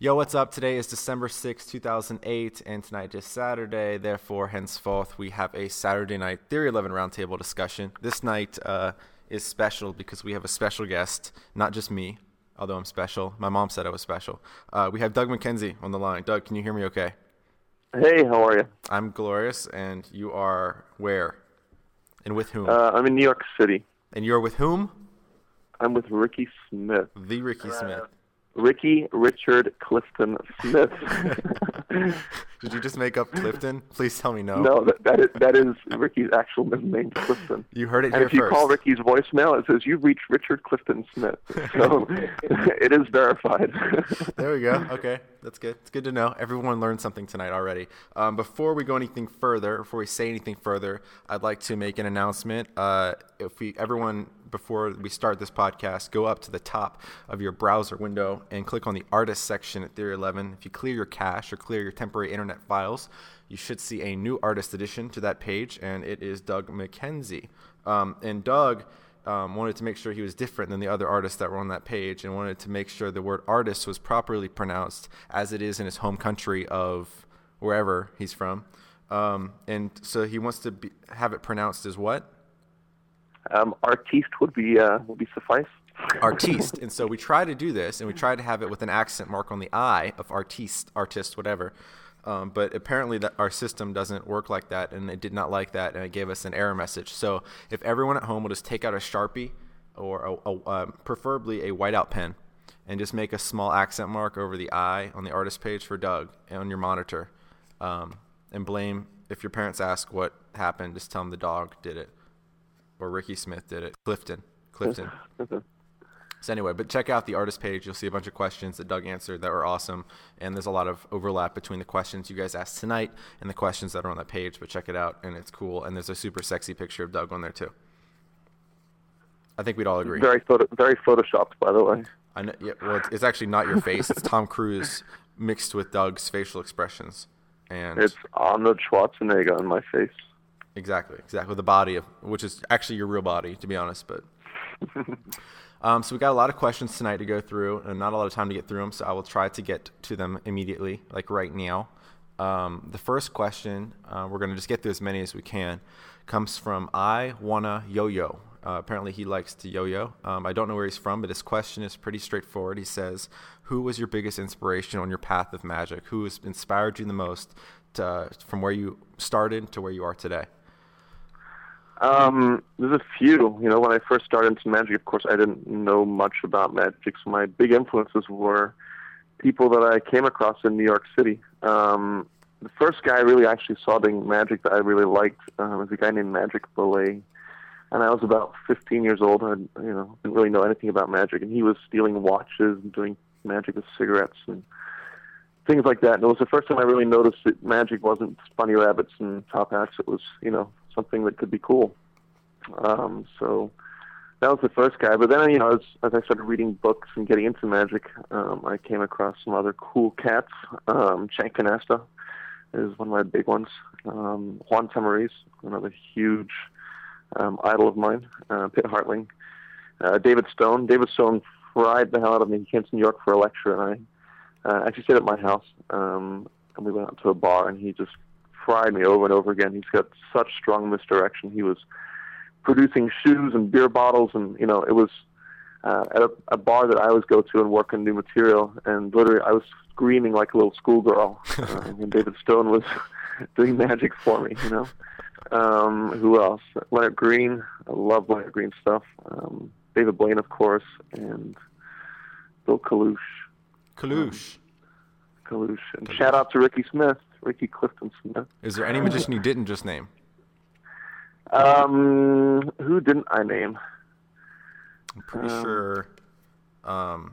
Yo, what's up? Today is December sixth, 2008, and tonight is Saturday. Therefore, henceforth, we have a Saturday night Theory 11 roundtable discussion. This night uh, is special because we have a special guest, not just me, although I'm special. My mom said I was special. Uh, we have Doug McKenzie on the line. Doug, can you hear me okay? Hey, how are you? I'm glorious, and you are where? And with whom? Uh, I'm in New York City. and you're with whom? I'm with Ricky Smith. The Ricky Smith. Ricky Richard Clifton Smith. Did you just make up Clifton? Please tell me no. no, that, that is that is Ricky's actual middle name, Clifton. You heard it And here if you first. call Ricky's voicemail, it says you've reached Richard Clifton Smith. So it is verified. There we go. Okay, that's good. It's good to know. Everyone learned something tonight already. Um, before we go anything further, before we say anything further, I'd like to make an announcement. Uh, if we, everyone, before we start this podcast, go up to the top of your browser window and click on the artist section at Theory 11. If you clear your cache or clear your temporary internet files, you should see a new artist addition to that page, and it is Doug McKenzie. Um, and Doug um, wanted to make sure he was different than the other artists that were on that page and wanted to make sure the word artist was properly pronounced as it is in his home country of wherever he's from. Um, and so he wants to be, have it pronounced as what? Um, artiste would be uh, would be suffice. Artiste. and so we try to do this and we try to have it with an accent mark on the I of artiste, artist, whatever. Um, but apparently that our system doesn't work like that and it did not like that and it gave us an error message. So if everyone at home will just take out a Sharpie or a, a, um, preferably a whiteout pen and just make a small accent mark over the I on the artist page for Doug on your monitor um, and blame, if your parents ask what happened, just tell them the dog did it or Ricky Smith did it. Clifton. Clifton. So anyway, but check out the artist page. You'll see a bunch of questions that Doug answered that were awesome, and there's a lot of overlap between the questions you guys asked tonight and the questions that are on that page. But check it out, and it's cool. And there's a super sexy picture of Doug on there too. I think we'd all agree. Very photo, very photoshopped, by the way. I know, yeah, well, it's, it's actually not your face. It's Tom Cruise mixed with Doug's facial expressions, and It's Arnold Schwarzenegger on my face. Exactly, exactly. The body of which is actually your real body, to be honest. But um, so we got a lot of questions tonight to go through, and not a lot of time to get through them. So I will try to get to them immediately, like right now. Um, the first question, uh, we're going to just get through as many as we can, comes from I wanna yo-yo. Uh, apparently, he likes to yo-yo. Um, I don't know where he's from, but his question is pretty straightforward. He says, "Who was your biggest inspiration on your path of magic? Who has inspired you the most to, from where you started to where you are today?" Um, there's a few. You know, when I first started into magic, of course, I didn't know much about magic. So my big influences were people that I came across in New York City. Um, the first guy I really actually saw doing magic that I really liked uh, was a guy named Magic Belay. And I was about 15 years old. I, you know, didn't really know anything about magic, and he was stealing watches and doing magic with cigarettes and things like that. And it was the first time I really noticed that magic wasn't bunny rabbits and top hats. It was, you know, something that could be cool. Um, so that was the first guy. But then, you know, as, as I started reading books and getting into magic, um, I came across some other cool cats. Um, Chan Canasta is one of my big ones. Um, Juan Tamariz, another huge um, idol of mine. Uh, Pit Hartling. Uh, David Stone. David Stone fried the hell out of me. He came to New York for a lecture, and I uh, actually stayed at my house. Um, and we went out to a bar, and he just fried me over and over again. He's got such strong misdirection. He was producing shoes and beer bottles, and you know, it was uh, at a, a bar that I always go to and work on new material. And literally, I was screaming like a little schoolgirl uh, when David Stone was doing magic for me. You know, um, who else? Lennart Green. I love Lennart Green stuff. Um, David Blaine, of course, and Bill Kalush. Kalush. Kalush. And shout out to Ricky Smith, Ricky Clifton Smith. Is there any magician you didn't just name? Um, who didn't I name? I'm pretty Um, sure um,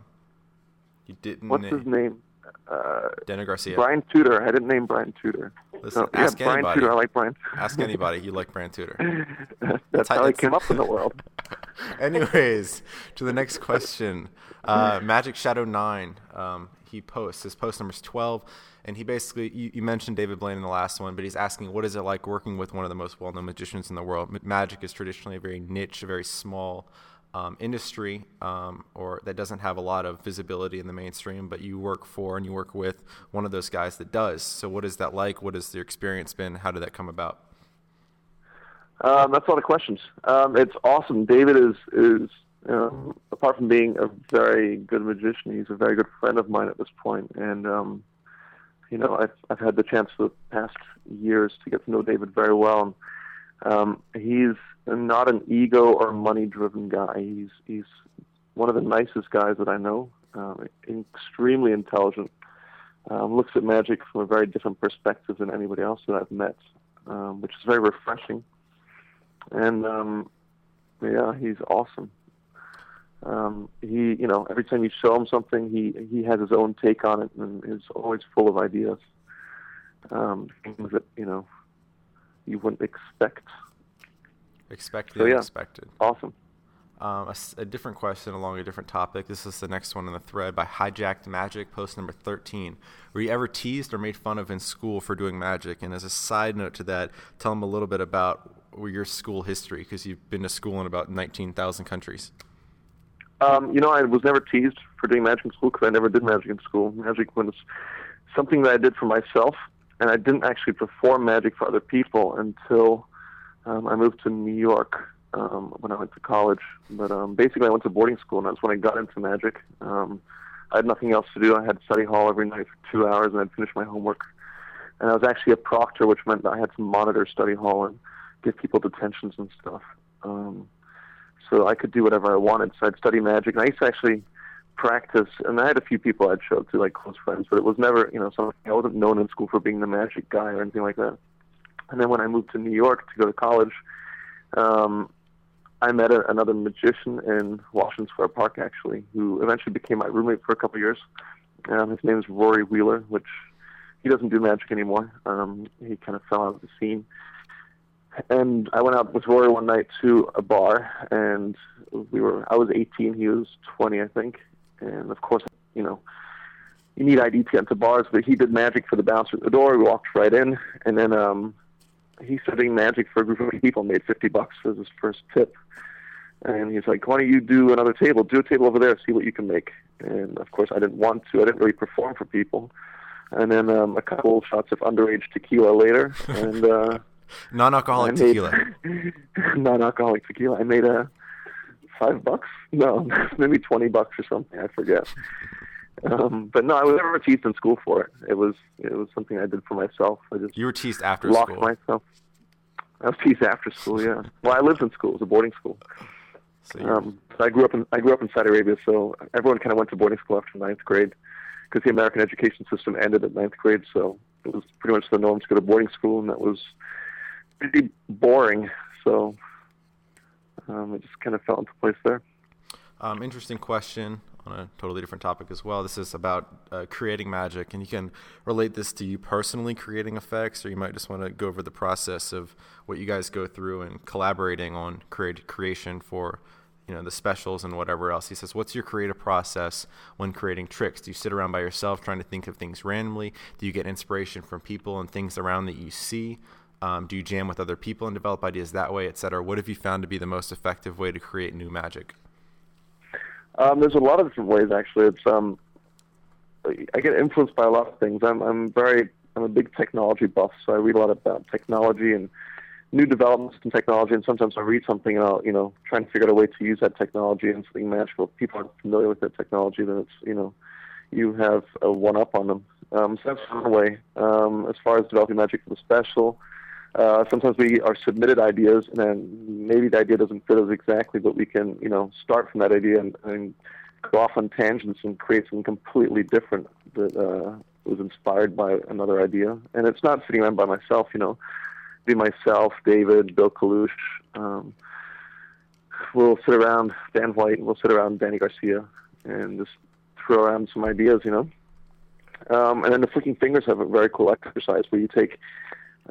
you didn't What's name his name? Uh, Dana Garcia. Brian Tudor. I didn't name Brian Tudor. Listen, No, yeah, ask Brian anybody. Tudor. I like Brian. Ask anybody. You like Brian Tudor. That's how- how I came up in the world. Anyways, to the next question. Uh, Magic Shadow 9, um, he posts. His post number is 12. And he basically, you, you mentioned David Blaine in the last one, but he's asking, what is it like working with one of the most well known magicians in the world? Magic is traditionally a very niche, a very small um, industry um, or that doesn't have a lot of visibility in the mainstream, but you work for and you work with one of those guys that does. So, what is that like? What has your experience been? How did that come about? Um, that's a lot of questions. Um, it's awesome. David is is um, apart from being a very good magician, he's a very good friend of mine at this point. and um, you know I've I've had the chance for the past years to get to know David very well. And, um, he's not an ego or money driven guy. He's he's one of the nicest guys that I know. Um, extremely intelligent. Um, looks at magic from a very different perspective than anybody else that I've met, um, which is very refreshing. And um, yeah, he's awesome. Um, he, you know, every time you show him something, he he has his own take on it, and is always full of ideas. Um, things that you know you wouldn't expect Expect the so, yeah, unexpected. Awesome. Um, a, a, different question along a different topic. This is the next one in the thread by Hijacked Magic, post number 13. Were you ever teased or made fun of in school for doing magic? And as a side note to that, tell them a little bit about your school history because you've been to school in about 19,000 countries. Um, you know, I was never teased for doing magic in school because I never did magic in school. Magic was something that I did for myself, and I didn't actually perform magic for other people until um, I moved to New York um, when I went to college. But um, basically, I went to boarding school, and that's when I got into magic. Um, I had nothing else to do. I had study hall every night for two hours, and I'd finish my homework. And I was actually a proctor, which meant that I had to monitor study hall and give people detentions and stuff. Um, so I could do whatever I wanted. So I'd study magic, and I used to actually practice. And I had a few people I'd show to, like close friends, but it was never, you know, something I wasn't known in school for being the magic guy or anything like that. And then when I moved to New York to go to college, um, I met a, another magician in Washington Square Park, actually, who eventually became my roommate for a couple of years. Um, his name is Rory Wheeler, which he doesn't do magic anymore. Um, he kind of fell out of the scene. And I went out with Rory one night to a bar, and we were. I was 18, he was 20, I think. And of course, you know, you need ID to get into bars, but he did magic for the bouncer at the door. We walked right in, and then um, he studying magic for a group of people, made 50 bucks as his first tip. And he's like, why don't you do another table? Do a table over there, see what you can make. And of course, I didn't want to. I didn't really perform for people. And then um, a couple shots of underage tequila later, and uh, non-alcoholic tequila. non-alcoholic tequila. I made a five bucks. No, maybe twenty bucks or something. I forget. Um, but no, I was never teased in school for it. It was it was something I did for myself. I just you were teased after locked school. myself. I was teased after school. Yeah. well, I lived in school. It was a boarding school. So um, I grew up in I grew up in Saudi Arabia, so everyone kind of went to boarding school after ninth grade because the American education system ended at ninth grade. So it was pretty much the norm to go to boarding school, and that was pretty boring. So um, it just kind of fell into place there. Um, interesting question on a totally different topic as well. This is about uh, creating magic, and you can relate this to you personally creating effects, or you might just want to go over the process of what you guys go through and collaborating on create creation for you know the specials and whatever else. He says, "What's your creative process when creating tricks? Do you sit around by yourself trying to think of things randomly? Do you get inspiration from people and things around that you see?" Um, do you jam with other people and develop ideas that way, etc.? What have you found to be the most effective way to create new magic? Um, there's a lot of different ways actually. It's um, I get influenced by a lot of things. I'm I'm very I'm a big technology buff, so I read a lot about technology and new developments in technology. And sometimes I read something and I'll you know try and figure out a way to use that technology and something magical. If people aren't familiar with that technology, then it's you know you have a one up on them. Um, so that's one way. Um, as far as developing magic for the special, uh, sometimes we are submitted ideas, and then maybe the idea doesn't fit us exactly, but we can, you know, start from that idea and, and go off on tangents and create something completely different that uh, was inspired by another idea. And it's not sitting around by myself, you know. Be myself, David, Bill Kalush. Um, we'll sit around Dan White, and we'll sit around Danny Garcia, and just throw around some ideas, you know. Um, and then the Flicking Fingers have a very cool exercise where you take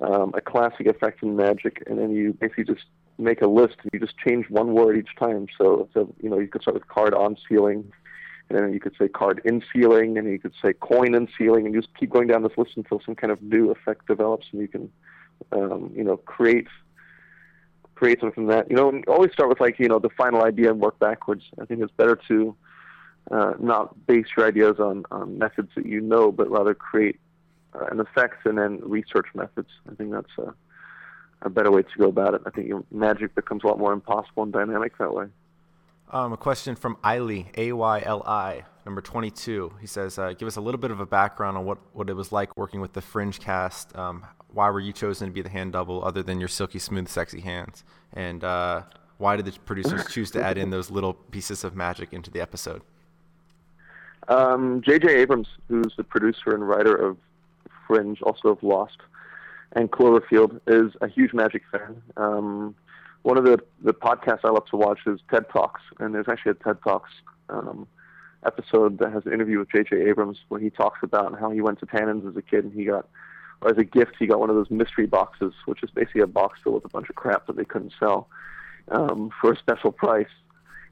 um, a classic effect in Magic, and then you basically just make a list and you just change one word each time. So, so you know, you could start with card on ceiling, and then you could say card in ceiling, and you could say coin in ceiling, and you just keep going down this list until some kind of new effect develops, and you can, um, you know, create create something from that. You know, always start with like you know the final idea and work backwards. I think it's better to uh, not base your ideas on, on methods that you know, but rather create uh, an effect and then research methods. I think that's a, a better way to go about it. I think magic becomes a lot more impossible and dynamic that way. Um, a question from Ayli, A Y L I, number 22. He says, uh, Give us a little bit of a background on what, what it was like working with the Fringe cast. Um, why were you chosen to be the hand double other than your silky smooth, sexy hands? And uh, why did the producers choose to add in those little pieces of magic into the episode? Um, J.J. Abrams, who's the producer and writer of Fringe, also of Lost and Cloverfield, is a huge Magic fan. Um, one of the the podcasts I love to watch is TED Talks, and there's actually a TED Talks um, episode that has an interview with J.J. Abrams where he talks about how he went to Tannen's as a kid and he got, or as a gift, he got one of those mystery boxes, which is basically a box filled with a bunch of crap that they couldn't sell um, for a special price.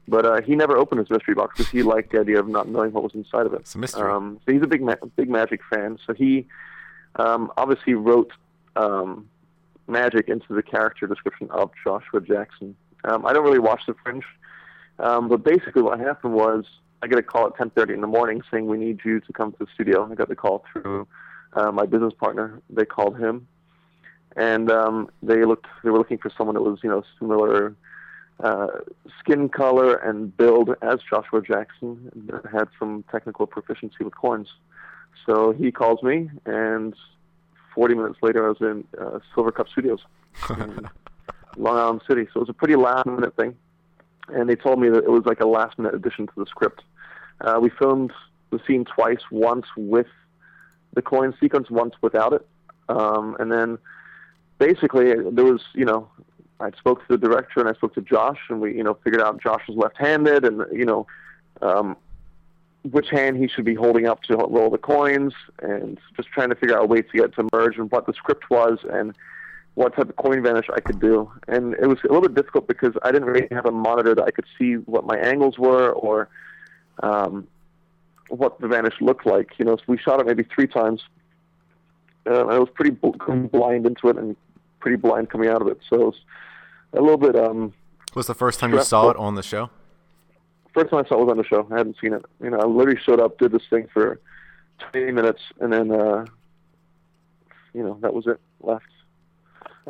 But uh, he never opened his mystery box because he liked the idea of not knowing what was inside of it. It's a mystery. Um, so he's a big, ma- big Magic fan. So he um, obviously wrote um, magic into the character description of Joshua Jackson. Um, I don't really watch The Fringe, um, but basically what happened was I get a call at 10:30 in the morning saying we need you to come to the studio. I got the call through uh, my business partner. They called him, and um, they looked. They were looking for someone that was you know similar uh, skin color and build as Joshua Jackson that had some technical proficiency with coins. So he calls me, and 40 minutes later, I was in uh, Silvercup Studios in Long Island City. So it was a pretty last minute thing. And they told me that it was like a last minute addition to the script. Uh, we filmed the scene twice, once with the coin sequence, once without it. Um, and then basically, there was, you know, I spoke to the director and I spoke to Josh, and we, you know, figured out Josh was left-handed, and you know, um, which hand he should be holding up to roll the coins, and just trying to figure out a way to get to merge and what the script was and what type of coin vanish I could do. And it was a little bit difficult because I didn't really have a monitor that I could see what my angles were or um, what the vanish looked like. You know, so we shot it maybe three times, uh, and I was pretty bl- blind into it and pretty blind coming out of it. So it was a little bit. Um, was the first time you saw it on the show? First time I saw it was on the show. I hadn't seen it. You know, I literally showed up, did this thing for 20 minutes, and then, uh, you know, that was it. Left.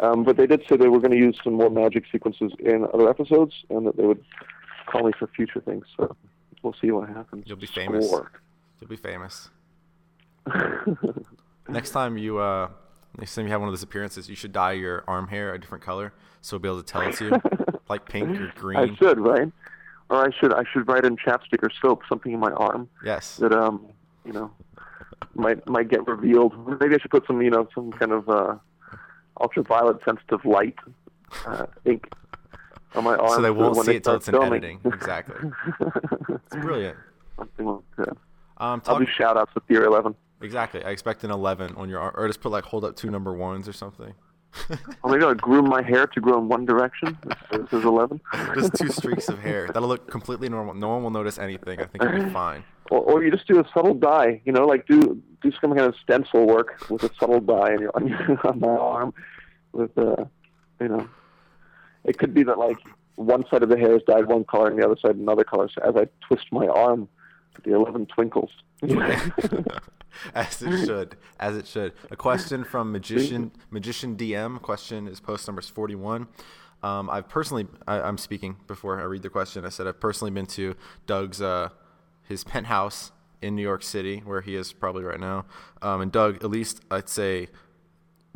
Um, but they did say they were going to use some more magic sequences in other episodes, and that they would call me for future things. So we'll see what happens. You'll be famous. You'll be famous. Next time you uh, next time you have one of those appearances, you should dye your arm hair a different color so we'll be able to tell it's you, like pink or green. I should, right? Or I should I should write in chapstick or soap something in my arm Yes. that um you know might might get revealed. Maybe I should put some you know some kind of uh, ultraviolet sensitive light uh, ink on my arm So they won't when see it till it's in filming. editing. Exactly. It's brilliant. Something like that. Um, I'll do shout outs to Theory Eleven. exactly. I expect an 11 on your arm, or just put like hold up two number ones or something. Or maybe I'll groom my hair to grow in one direction. This is eleven. just two streaks of hair. That'll look completely normal. No one will notice anything. I think it'll be fine. Or, or you just do a subtle dye, you know, like do do some kind of stencil work with a subtle dye on your on, your, on my arm. With uh, you know, it could be that like one side of the hair is dyed one color and the other side another color. So as I twist my arm, the eleven twinkles. as it should, as it should. A question from magician magician DM. Question is post numbers forty one. Um, I've personally, I, I'm speaking before I read the question. I said I've personally been to Doug's uh, his penthouse in New York City, where he is probably right now. Um, and Doug, at least I'd say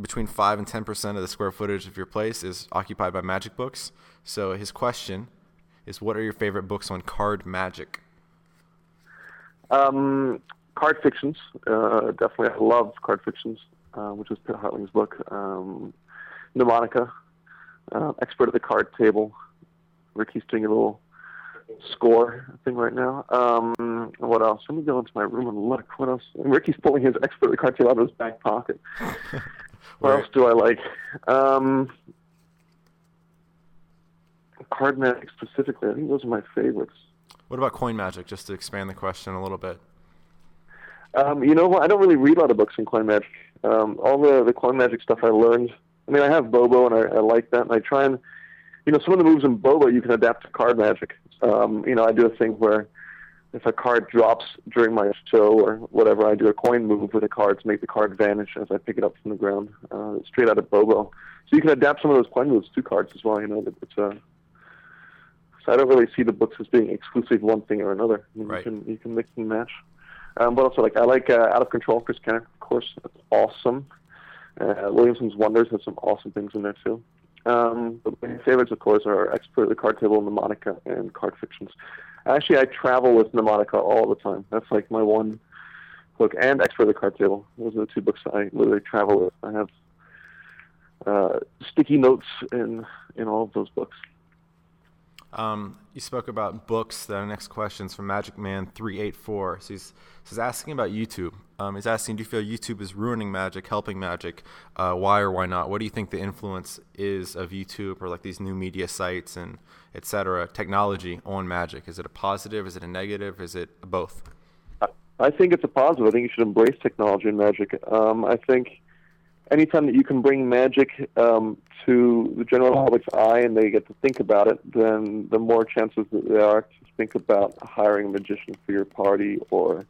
between five and ten percent of the square footage of your place is occupied by magic books. So his question is, what are your favorite books on card magic? Um, card fictions, uh, definitely. I love card fictions, uh, which is Pit Hartling's book. Um, Mnemonica, uh, expert at the card table. Ricky's doing a little score thing right now. Um, what else? Let me go into my room and look. What else? And Ricky's pulling his expert at the card table out of his back pocket. what Where- else do I like? Um, card magic specifically. I think those are my favorites. What about coin magic? Just to expand the question a little bit. Um, you know what? I don't really read a lot of books in coin magic. Um, all the the coin magic stuff I learned. I mean, I have Bobo and I, I like that, and I try and you know, some of the moves in Bobo you can adapt to card magic. Um, you know, I do a thing where if a card drops during my show or whatever, I do a coin move with a card to make the card vanish as I pick it up from the ground, uh, straight out of Bobo. So you can adapt some of those coin moves to cards as well. You know, it's a. Uh, so I don't really see the books as being exclusive one thing or another. I mean, right. You can you can mix and match. Um, but also, like I like uh, Out of Control, Chris Kenner, of course, that's awesome. Uh, Williamson's Wonders has some awesome things in there too. Um, but my favorites, of course, are Expert the Card Table, Mnemonica, and Card Fictions. Actually, I travel with Mnemonica all the time. That's like my one book, and Expert the Card Table. Those are the two books I literally travel with. I have uh, sticky notes in in all of those books. Um, you spoke about books. The next question is from Magic Man three eight four. So he's, he's asking about YouTube. Um, he's asking, do you feel YouTube is ruining Magic, helping Magic? Uh, why or why not? What do you think the influence is of YouTube or like these new media sites and etc. technology on Magic? Is it a positive? Is it a negative? Is it both? I think it's a positive. I think you should embrace technology and Magic. Um, I think anytime that you can bring magic um, to the general public's eye and they get to think about it, then the more chances that there are to think about hiring a magician for your party or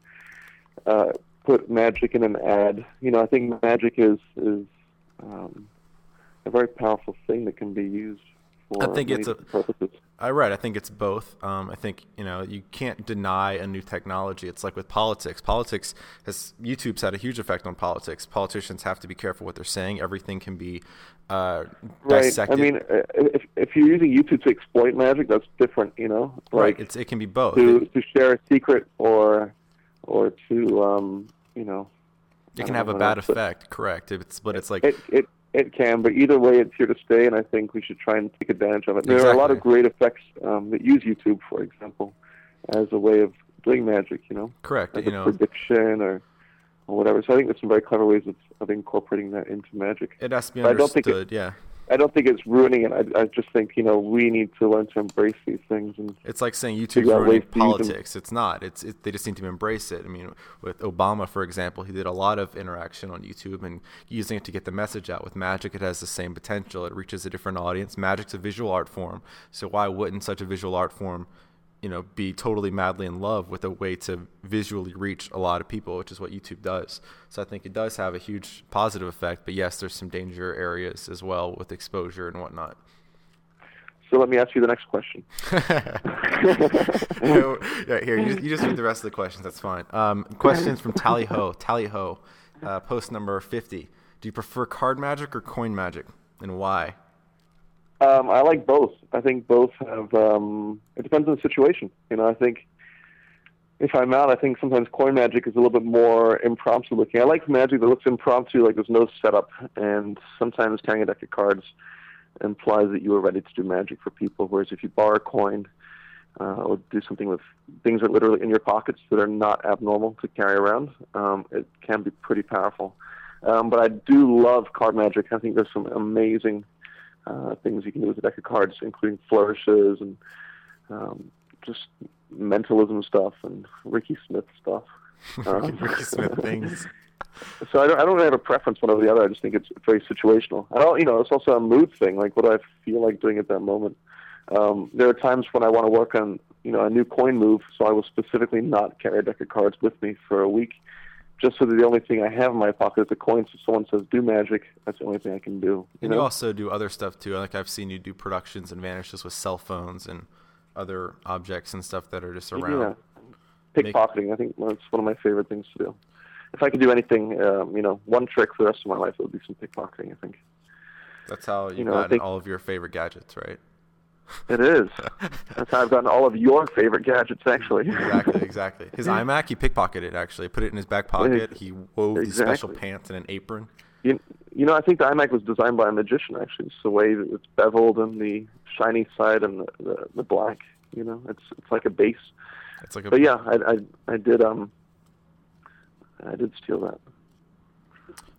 uh, put magic in an ad. You know, I think magic is is um, a very powerful thing that can be used for I think many it's a, purposes. I right. I think it's both. Um, I think you know you can't deny a new technology. It's like with politics. Politics has YouTube's had a huge effect on politics. Politicians have to be careful what they're saying. Everything can be uh, Right. dissected. I mean, uh, if if you're using YouTube to exploit magic, that's different. You know, right. It's it can be both. to It, to share a secret or or to um, you know. it can have a bad effect. Correct. It's but it's like It it it can, but either way, it's here to stay, and I think we should try and take advantage of it. There are a lot of great effects um, that use YouTube, for example, as a way of doing magic. You know, correct. like You know, prediction or or whatever. So I think there's some very clever ways of, of incorporating that into magic. it has to be but I don't think it- understood. yeah. I don't think it's ruining it. I, I just think you know we need to learn to embrace these things and It's like saying YouTube's Figure ruining politics. It's not. It's it, they just need to embrace it. I mean, with Obama, for example, he did a lot of interaction on YouTube and using it to get the message out. With Magic, it has the same potential. It reaches a different audience. Magic's a visual art form, so why wouldn't such a visual art form, you know, be totally madly in love with a way to visually reach a lot of people, which is what YouTube does. So I think it does have a huge positive effect. But yes, there's some danger areas as well with exposure and whatnot. so let me ask you the next question. yeah, here, you just, you just read the rest of the questions. That's fine. Um, questions from Tally Ho. Tally Ho, uh, post number 50. Do you prefer card magic or coin magic, and why? Um, I like both. I think both have. Um, it depends on the situation. You know, I think if I'm out, I think sometimes coin magic is a little bit more impromptu looking. I like magic that looks impromptu, like there's no setup, and sometimes carrying a deck of cards implies that you are ready to do magic for people. Whereas if you borrow a coin uh, or do something with things that are literally in your pockets that are not abnormal to carry around, um, it can be pretty powerful. Um, but I do love card magic. I think there's some amazing uh, things you can do with a deck of cards, including flourishes and um, just mentalism stuff and Ricky Smith stuff. Um, Ricky Smith things. So I don't, I don't really have a preference one over the other. I just think it's very situational. I don't, you know, it's also a mood thing. Like what do I feel like doing at that moment. Um, there are times when I want to work on, you know, a new coin move, so I will specifically not carry a deck of cards with me for a week, just so that the only thing I have in my pocket is a coin. So someone says do magic, that's the only thing I can do. You And know? you also do other stuff too. Like I've seen you do productions and vanishes with cell phones and other objects and stuff that are just around. Yeah. Pickpocketing, I think that's one of my favorite things to do. If I could do anything, um, you know, one trick for the rest of my life, it would be some pickpocketing, I think. That's how you, You know, got think- all of your favorite gadgets, right? It is. that's how I've gotten all of your favorite gadgets, actually. Exactly, exactly. His iMac, he pickpocketed it, actually. Put it in his back pocket. He wove these special pants and an apron. You, you know, I think the iMac was designed by a magician, actually. It's the way that it's beveled and the shiny side and the, the, the black. You know, it's it's like a base. It's like a But yeah, I, I I did um I did steal that.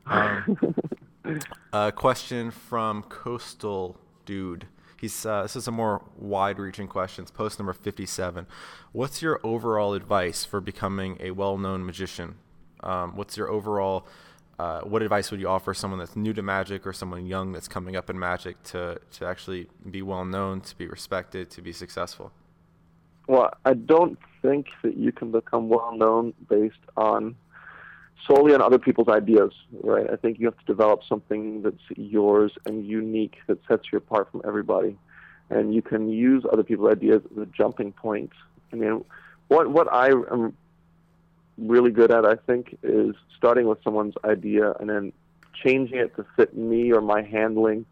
Um, a question from Coastal Dude. He's uh, this is a more wide-reaching question. It's post number fifty-seven. What's your overall advice for becoming a well-known magician? Um, what's your overall uh, what advice would you offer someone that's new to magic or someone young that's coming up in magic to, to actually be well known, to be respected, to be successful? Well, I don't think that you can become well known based on solely on other people's ideas, right? I think you have to develop something that's yours and unique that sets you apart from everybody. And you can use other people's ideas as a jumping point. I mean, what what I am really good at, I think, is starting with someone's idea and then changing it to fit me or my handling,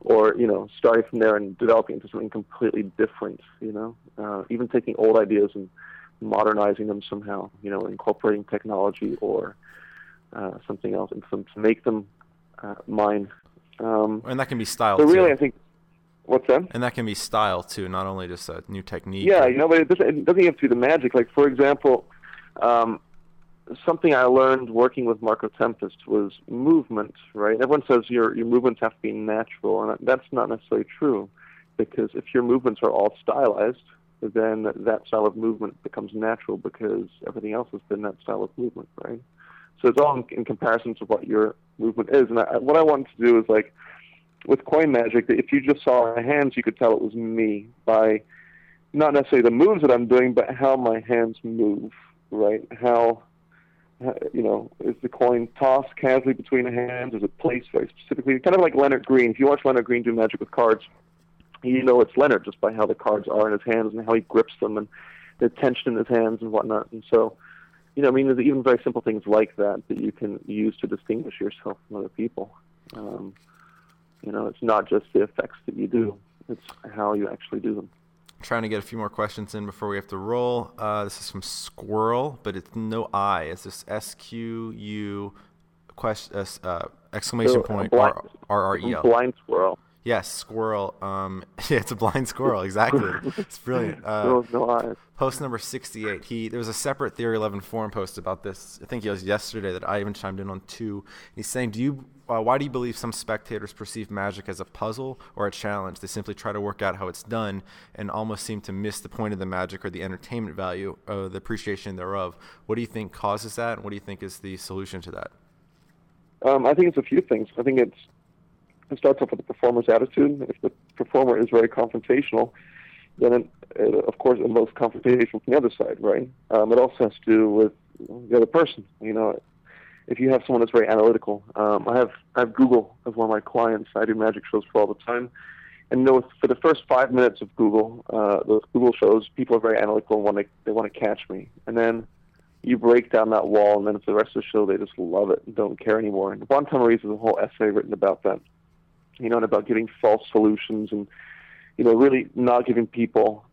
or you know, starting from there and developing into something completely different. You know, uh, even taking old ideas and modernizing them somehow. You know, incorporating technology or uh, something else into them to make them uh, mine. Um, and that can be style. So really, too. I think. What's that? And that can be style too, not only just a new technique. Yeah, you know, but it doesn't, it doesn't have to be the magic. Like for example, um, something I learned working with Marco Tempest was movement, right? Everyone says your your movements have to be natural, and that's not necessarily true, because if your movements are all stylized, then that style of movement becomes natural because everything else has been that style of movement, right? So it's all in, in comparison to what your movement is. And I, what I wanted to do is like with coin magic, if you just saw my hands, you could tell it was me by not necessarily the moves that I'm doing, but how my hands move, right? How you know, is the coin tossed casually between the hands? Is it placed very specifically? Kind of like Lennart Green. If you watch Lennart Green do magic with cards, you know it's Lennart just by how the cards are in his hands and how he grips them and the tension in his hands and whatnot. And so, you know, I mean, there's even very simple things like that that you can use to distinguish yourself from other people. Um, you know, it's not just the effects that you do; it's how you actually do them trying to get a few more questions in before we have to roll. Uh, this is from Squirrel, but it's no I. It's just S Q U question uh, exclamation so, point R R E L. Blind squirrel. Yes, squirrel. Um, yeah, it's a blind squirrel. Exactly. it's brilliant. Uh, no. Post number sixty-eight. He there was a separate Theory Eleven forum post about this. I think it was yesterday that I even chimed in on too. He's saying, "Do you uh, why do you believe some spectators perceive magic as a puzzle or a challenge? They simply try to work out how it's done and almost seem to miss the point of the magic or the entertainment value, uh, the appreciation thereof. What do you think causes that, and what do you think is the solution to that? Um, I think it's a few things. I think it's it starts off with the performer's attitude. If the performer is very confrontational, then it, it, of course it most confrontation from the other side, right? Um, it also has to do with the other person. You know, if you have someone that's very analytical, um, I have I have Google as one of my clients. I do magic shows for all the time, and know, for the first five minutes of Google, uh, those Google shows, people are very analytical and want to they want to catch me, and then you break down that wall, and then for the rest of the show, they just love it and don't care anymore. And Juan Tamariz has a whole essay written about that, you know, and about giving false solutions and you know really not giving people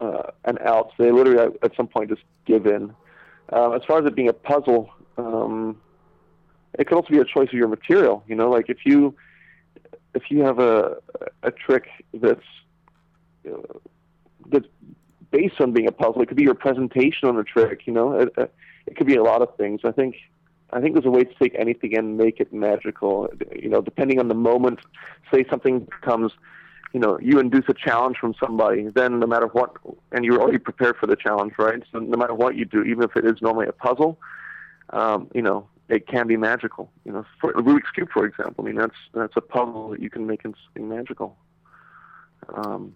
uh, an out. So they literally at some point just give in. Uh, as far as it being a puzzle, um, it could also be a choice of your material. You know, like if you if you have a a trick that's you know, that's based on being a puzzle, it could be your presentation on the trick. You know, it, it could be a lot of things. I think I think there's a way to take anything and make it magical. You know, depending on the moment. Say something comes you know, you induce a challenge from somebody, then no matter what, and you're already prepared for the challenge, right? So no matter what you do, even if it is normally a puzzle, um, you know, it can be magical. You know, for Rubik's cube, for example. I mean, that's that's a puzzle that you can make into something magical. Um,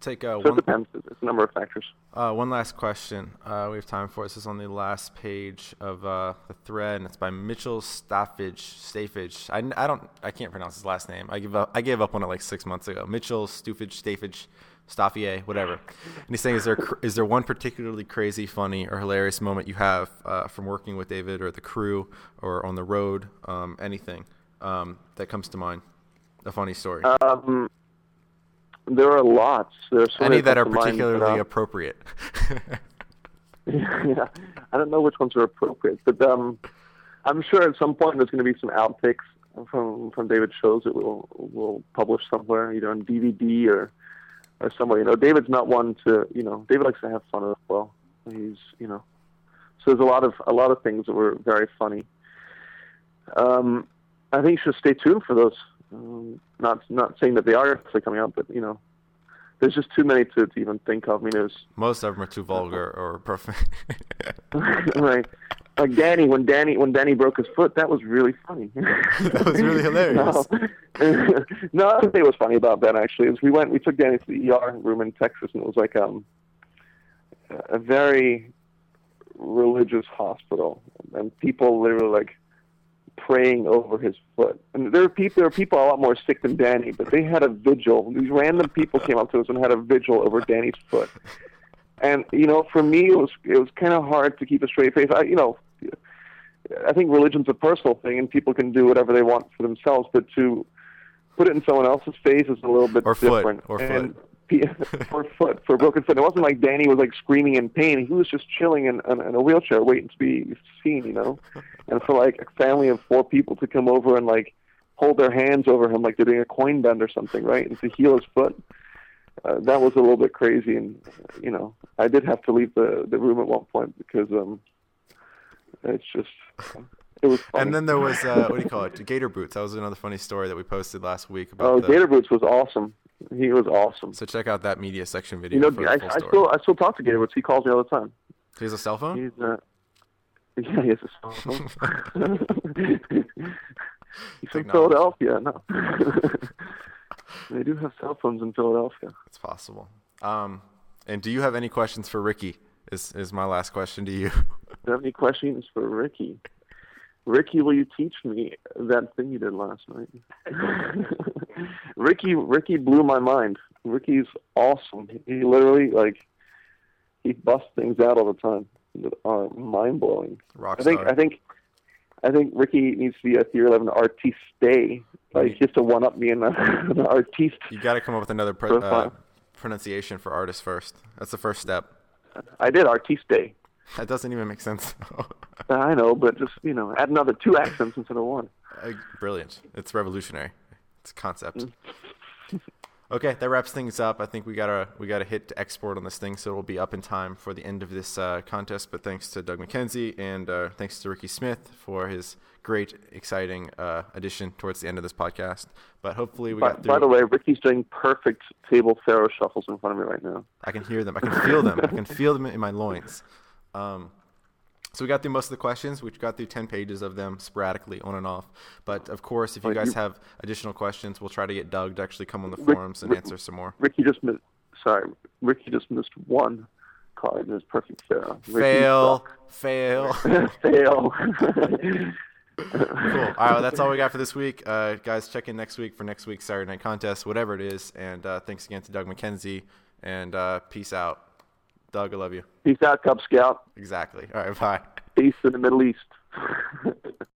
Take uh, so one, it depends. It's a number of factors. Uh, one last question. Uh, we have time for This is on the last page of uh, the thread, and it's by Mitchell Staffage. Staffage. I, I don't. I can't pronounce his last name. I give up. I gave up on it like six months ago. Mitchell Stufage Staffage. Staffier, whatever. And he's saying, is there is there one particularly crazy, funny, or hilarious moment you have uh, from working with David or the crew or on the road, um, anything um, that comes to mind? A funny story. Um, there are lots. There's so any that are particularly mind, appropriate. yeah, I don't know which ones are appropriate, but um, I'm sure at some point there's going to be some outtakes from from David shows that we'll we'll publish somewhere, either on DVD or or somewhere. You know, David's not one to you know. David likes to have fun as well. He's you know, so there's a lot of a lot of things that were very funny. Um, I think you should stay tuned for those. Um, not not saying that they are actually coming out, but you know, there's just too many to, to even think of. I mean, there's Most of them are too vulgar or profane. right. Like Danny, when Danny when Danny broke his foot, that was really funny. that was really hilarious. No, no it was funny about that actually is we went we took Danny to the ER room in Texas and it was like um a very religious hospital and people literally like praying over his foot. And there are people there are people a lot more sick than Danny, but they had a vigil. These random people came up to us and had a vigil over Danny's foot. And you know, for me, it was it was kind of hard to keep a straight face. I, you know, I think religion's a personal thing, and people can do whatever they want for themselves. But to put it in someone else's face is a little bit or different. Foot, or and foot. for foot, for a broken foot. It wasn't like Danny was like screaming in pain. He was just chilling in, in, in a wheelchair, waiting to be seen. You know, and for like a family of four people to come over and like hold their hands over him like they're doing a coin bend or something, right, and to heal his foot uh, that was a little bit crazy, and you know, I did have to leave the the room at one point because um, it's just it was. Funny. And then there was uh, what do you call it? Gator boots. That was another funny story that we posted last week about. Oh, the, Gator boots was awesome. He was awesome. So check out that media section video. You know, I, I still I still talk to Gator boots. He calls me all the time. He has a cell phone. He's uh, yeah, he has a cell phone. He's from Philadelphia. No. They do have cell phones in Philadelphia. It's possible. Um, and do you have any questions for Ricky? Is is my last question to you? Do you have any questions for Ricky? Ricky, will you teach me that thing you did last night? Ricky, Ricky blew my mind. Ricky's awesome. He literally like he busts things out all the time that are mind blowing. I think I think I think Ricky needs to be a Theory 11 artiste. Like, just to one up me in the, artiste. You got to come up with another uh, pronunciation for artist first. That's the first step. I did artiste. That doesn't even make sense. I know, but just you know, add another two accents instead of one. Brilliant! It's revolutionary. It's a concept. Mm. Okay, that wraps things up. I think we gotta we gotta hit to export on this thing, so it'll be up in time for the end of this uh, contest. But thanks to Doug McKenzie and uh, thanks to Ricky Smith for his great, exciting uh, addition towards the end of this podcast. But hopefully we by, got through. By the way, Ricky's doing perfect table faro shuffles in front of me right now. I can hear them. I can feel them. I can feel them in my loins. Um, so we got through most of the questions. We got through 10 pages of them sporadically on and off. But of course, if you guys have additional questions, we'll try to get Doug to actually come on the Rick, forums and Rick, answer some more. Ricky just missed, sorry, Ricky just missed one card in his perfect faro. Fail, fail, fail. cool. All right, well, that's all we got for this week. Uh, guys, check in next week for next week's Saturday Night Contest, whatever it is. And uh, thanks again to Doug McKenzie. And uh, peace out. Doug, I love you. Peace out, Cub Scout. Exactly. All right, bye. Peace in the Middle East.